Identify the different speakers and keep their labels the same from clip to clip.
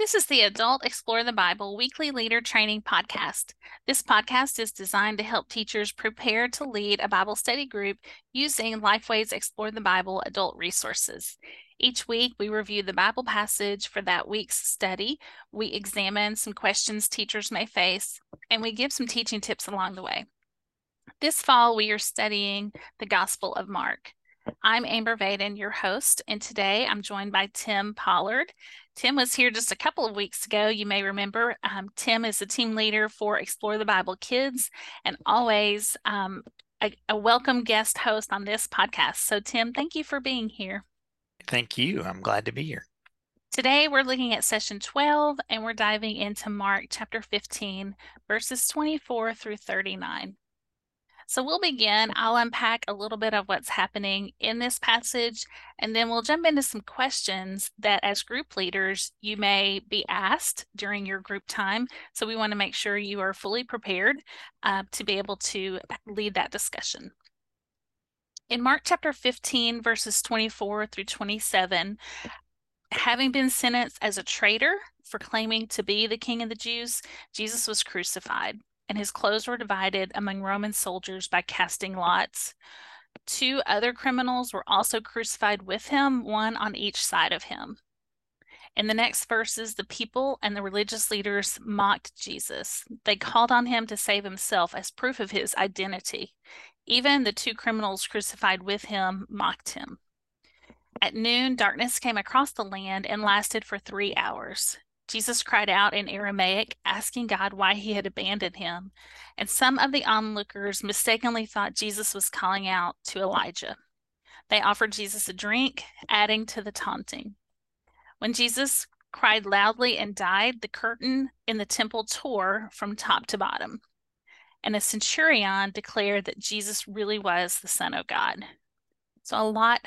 Speaker 1: This is the Adult Explore the Bible weekly leader training podcast. This podcast is designed to help teachers prepare to lead a Bible study group using Lifeway's Explore the Bible adult resources. Each week, we review the Bible passage for that week's study. We examine some questions teachers may face, and we give some teaching tips along the way. This fall, we are studying the Gospel of Mark. I'm Amber Vaden, your host, and today I'm joined by Tim Pollard. Tim was here just a couple of weeks ago. You may remember um, Tim is the team leader for Explore the Bible Kids and always um, a, a welcome guest host on this podcast. So, Tim, thank you for being here.
Speaker 2: Thank you. I'm glad to be here.
Speaker 1: Today, we're looking at session 12 and we're diving into Mark chapter 15, verses 24 through 39. So we'll begin. I'll unpack a little bit of what's happening in this passage, and then we'll jump into some questions that, as group leaders, you may be asked during your group time. So we want to make sure you are fully prepared uh, to be able to lead that discussion. In Mark chapter 15, verses 24 through 27, having been sentenced as a traitor for claiming to be the king of the Jews, Jesus was crucified and his clothes were divided among Roman soldiers by casting lots. Two other criminals were also crucified with him, one on each side of him. In the next verses, the people and the religious leaders mocked Jesus. They called on him to save himself as proof of his identity. Even the two criminals crucified with him mocked him. At noon, darkness came across the land and lasted for three hours. Jesus cried out in Aramaic, asking God why he had abandoned him. And some of the onlookers mistakenly thought Jesus was calling out to Elijah. They offered Jesus a drink, adding to the taunting. When Jesus cried loudly and died, the curtain in the temple tore from top to bottom. And a centurion declared that Jesus really was the Son of God. So a lot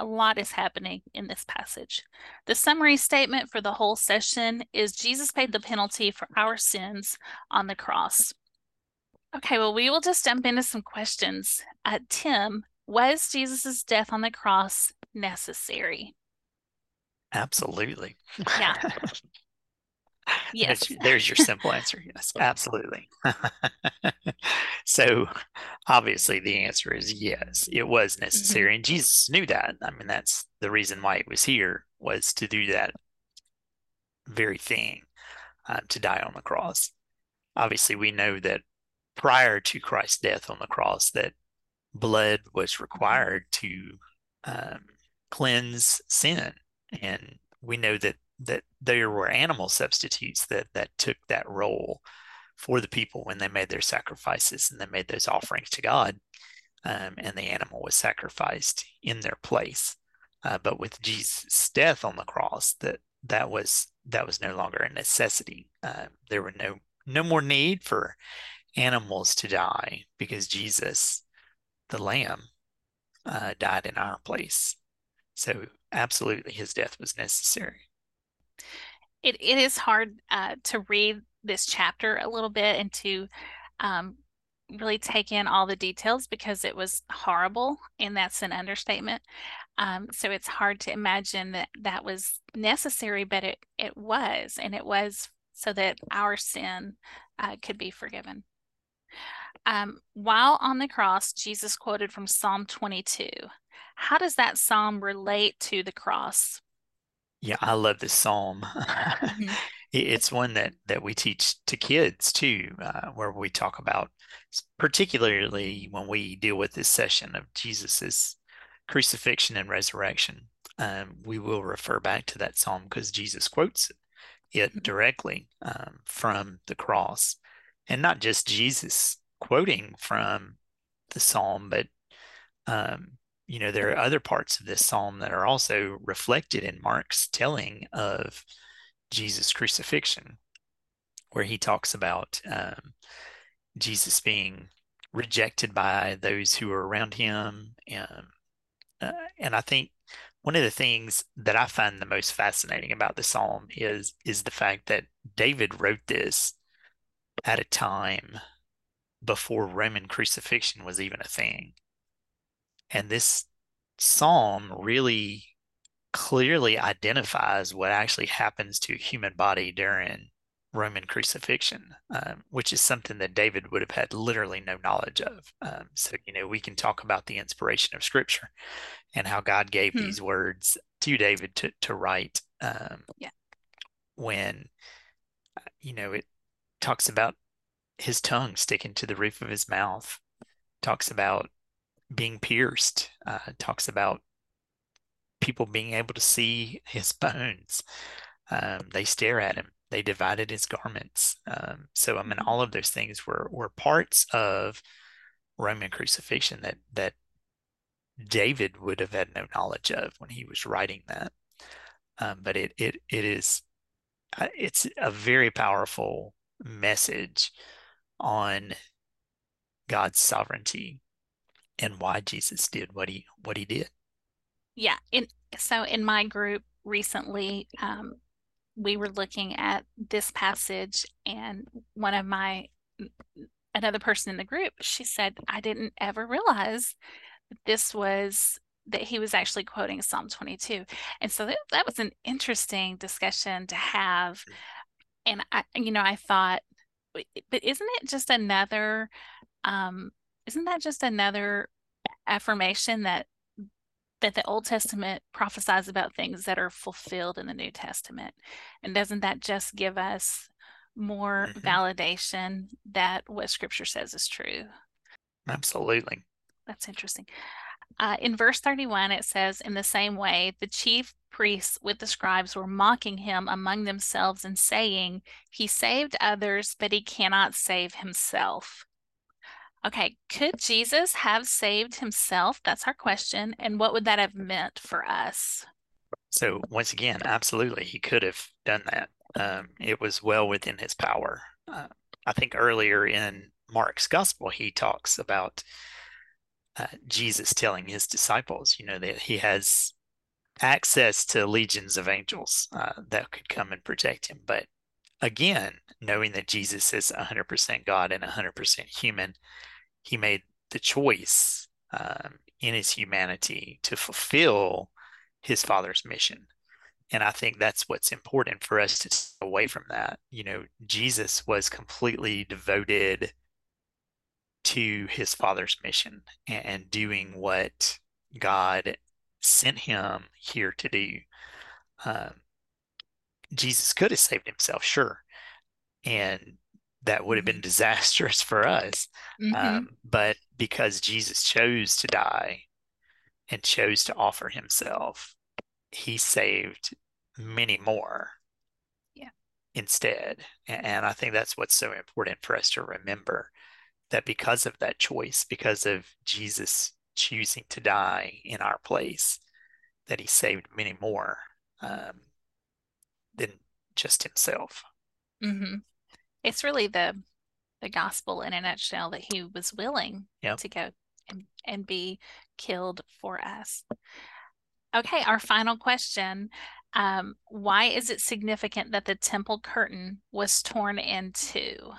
Speaker 1: a lot is happening in this passage. The summary statement for the whole session is Jesus paid the penalty for our sins on the cross. Okay, well, we will just jump into some questions. Uh, Tim, was Jesus' death on the cross necessary?
Speaker 2: Absolutely.
Speaker 1: Yeah.
Speaker 2: Yes. there's your simple answer. Yes, absolutely. so obviously the answer is yes, it was mm-hmm. necessary. Mm-hmm. And Jesus knew that. I mean, that's the reason why he was here was to do that very thing, uh, to die on the cross. Obviously, we know that prior to Christ's death on the cross, that blood was mm-hmm. required to um, cleanse sin. And we know that that there were animal substitutes that that took that role for the people when they made their sacrifices and they made those offerings to God, um, and the animal was sacrificed in their place. Uh, but with Jesus' death on the cross, that that was that was no longer a necessity. Uh, there were no no more need for animals to die because Jesus, the Lamb, uh, died in our place. So absolutely, his death was necessary
Speaker 1: it, it is hard uh, to read this chapter a little bit and to um, really take in all the details because it was horrible, and that's an understatement. Um, so it's hard to imagine that that was necessary, but it it was, and it was so that our sin uh, could be forgiven. Um, while on the cross, Jesus quoted from Psalm 22. How does that psalm relate to the cross?
Speaker 2: Yeah, I love this psalm. Mm-hmm. it's one that that we teach to kids too, uh, where we talk about, particularly when we deal with this session of Jesus's crucifixion and resurrection. Um, we will refer back to that psalm because Jesus quotes it mm-hmm. directly um, from the cross, and not just Jesus quoting from the psalm, but um, you know, there are other parts of this psalm that are also reflected in Mark's telling of Jesus' crucifixion, where he talks about um, Jesus being rejected by those who were around him. And, uh, and I think one of the things that I find the most fascinating about the psalm is is the fact that David wrote this at a time before Roman crucifixion was even a thing. And this psalm really clearly identifies what actually happens to a human body during Roman crucifixion, um, which is something that David would have had literally no knowledge of. Um, so, you know, we can talk about the inspiration of Scripture and how God gave hmm. these words to David to, to write. Um,
Speaker 1: yeah.
Speaker 2: When, uh, you know, it talks about his tongue sticking to the roof of his mouth, talks about being pierced, uh, talks about people being able to see his bones. Um, they stare at him. They divided his garments. Um, so I mean, mm-hmm. all of those things were were parts of Roman crucifixion that that David would have had no knowledge of when he was writing that. Um, but it it it is uh, it's a very powerful message on God's sovereignty and why Jesus did what he what he did.
Speaker 1: Yeah, in so in my group recently, um, we were looking at this passage, and one of my another person in the group, she said, "I didn't ever realize that this was." that he was actually quoting Psalm 22. And so that, that was an interesting discussion to have. And I, you know, I thought, but isn't it just another um isn't that just another affirmation that that the Old Testament prophesies about things that are fulfilled in the New Testament. And doesn't that just give us more mm-hmm. validation that what scripture says is true?
Speaker 2: Absolutely.
Speaker 1: That's interesting. Uh, in verse 31, it says, In the same way, the chief priests with the scribes were mocking him among themselves and saying, He saved others, but he cannot save himself. Okay, could Jesus have saved himself? That's our question. And what would that have meant for us?
Speaker 2: So, once again, absolutely, he could have done that. Um, it was well within his power. Uh, I think earlier in Mark's gospel, he talks about uh, Jesus telling his disciples, you know, that he has access to legions of angels uh, that could come and protect him. But again, knowing that Jesus is 100% God and 100% human, he made the choice um, in his humanity to fulfill his father's mission. And I think that's what's important for us to stay away from that. You know, Jesus was completely devoted to his father's mission and, and doing what God sent him here to do. Um, Jesus could have saved himself, sure. And that would have been mm-hmm. disastrous for us. Mm-hmm. Um, but because Jesus chose to die and chose to offer himself, he saved many more
Speaker 1: yeah.
Speaker 2: instead. And, and I think that's what's so important for us to remember that because of that choice, because of Jesus choosing to die in our place, that he saved many more um, than just himself.
Speaker 1: Mm-hmm it's really the the gospel in a nutshell that he was willing
Speaker 2: yep.
Speaker 1: to go and, and be killed for us. Okay, our final question. Um, why is it significant that the temple curtain was torn in two?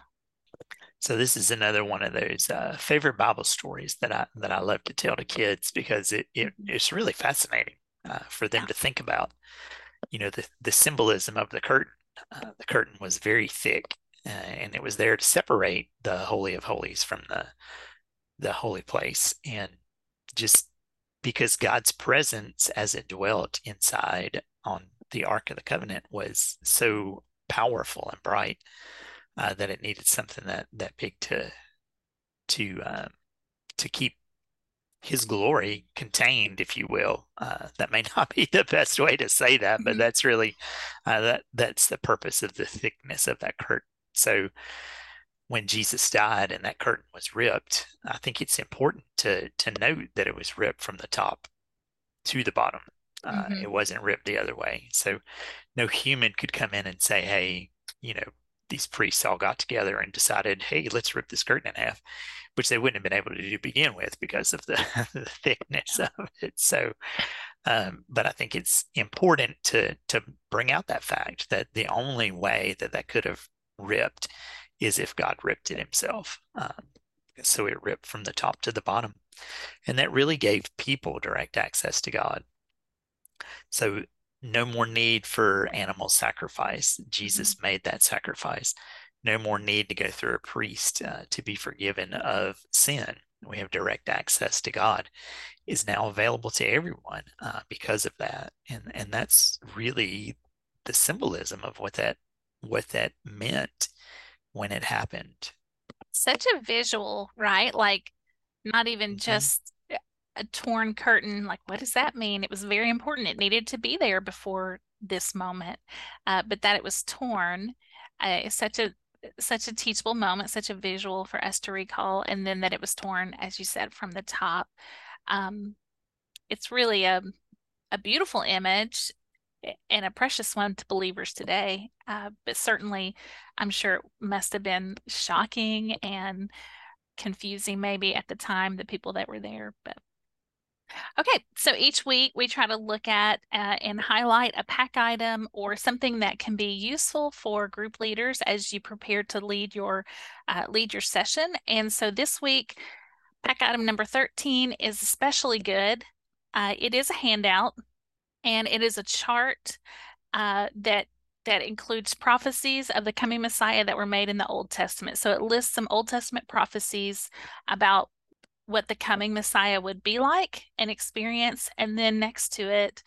Speaker 2: So this is another one of those uh, favorite Bible stories that I that I love to tell to kids because it, it it's really fascinating uh, for them yeah. to think about. You know the the symbolism of the curtain. Uh, the curtain was very thick uh, and it was there to separate the holy of holies from the the holy place and just because God's presence as it dwelt inside on the Ark of the Covenant was so powerful and bright uh, that it needed something that that big to to um, to keep his glory contained, if you will. Uh, that may not be the best way to say that, but mm-hmm. that's really uh, that that's the purpose of the thickness of that curtain. So when Jesus died and that curtain was ripped, I think it's important to to note that it was ripped from the top to the bottom. Uh, mm-hmm. It wasn't ripped the other way. So no human could come in and say, "Hey, you know, these priests all got together and decided, hey, let's rip this curtain in half," which they wouldn't have been able to do to begin with because of the, the thickness of it. So, um, but I think it's important to to bring out that fact that the only way that that could have ripped is if God ripped it himself. Um, so it ripped from the top to the bottom. And that really gave people direct access to God. So no more need for animal sacrifice. Jesus mm-hmm. made that sacrifice. No more need to go through a priest uh, to be forgiven of sin. We have direct access to God is now available to everyone uh, because of that, and and that's really the symbolism of what that what that meant when it happened.
Speaker 1: Such a visual, right? Like not even mm-hmm. just a torn curtain. Like, what does that mean? It was very important. It needed to be there before this moment, uh, but that it was torn, uh, such a such a teachable moment, such a visual for us to recall, and then that it was torn, as you said, from the top. Um, it's really a a beautiful image and a precious one to believers today. Uh, but certainly, I'm sure it must have been shocking and confusing, maybe at the time, the people that were there. But Okay, so each week we try to look at uh, and highlight a pack item or something that can be useful for group leaders as you prepare to lead your uh, lead your session. And so this week, pack item number 13 is especially good. Uh, it is a handout and it is a chart uh, that that includes prophecies of the coming Messiah that were made in the Old Testament. So it lists some Old Testament prophecies about what the coming Messiah would be like and experience. And then next to it,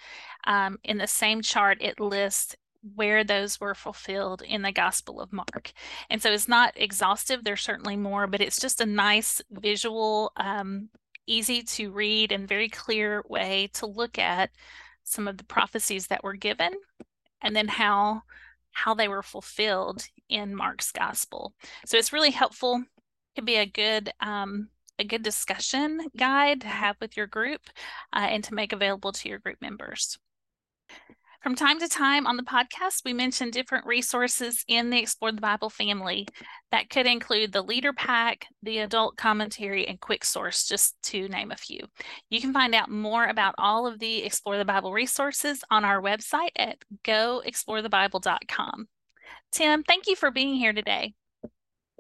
Speaker 1: um, in the same chart, it lists where those were fulfilled in the Gospel of Mark. And so it's not exhaustive, there's certainly more, but it's just a nice visual, um, easy to read, and very clear way to look at some of the prophecies that were given and then how how they were fulfilled in Mark's gospel. So it's really helpful. it Could be a good um, a good discussion guide to have with your group uh, and to make available to your group members. From time to time on the podcast, we mention different resources in the Explore the Bible family that could include the Leader Pack, the Adult Commentary, and Quick Source, just to name a few. You can find out more about all of the Explore the Bible resources on our website at goexplorethebible.com. Tim, thank you for being here today.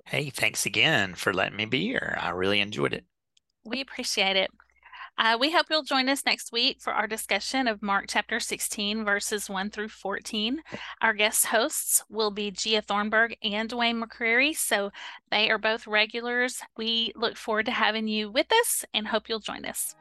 Speaker 2: Hey, thanks again for letting me be here. I really enjoyed it.
Speaker 1: We appreciate it. Uh, we hope you'll join us next week for our discussion of Mark chapter 16, verses 1 through 14. Our guest hosts will be Gia Thornburg and Dwayne McCrary, so they are both regulars. We look forward to having you with us and hope you'll join us.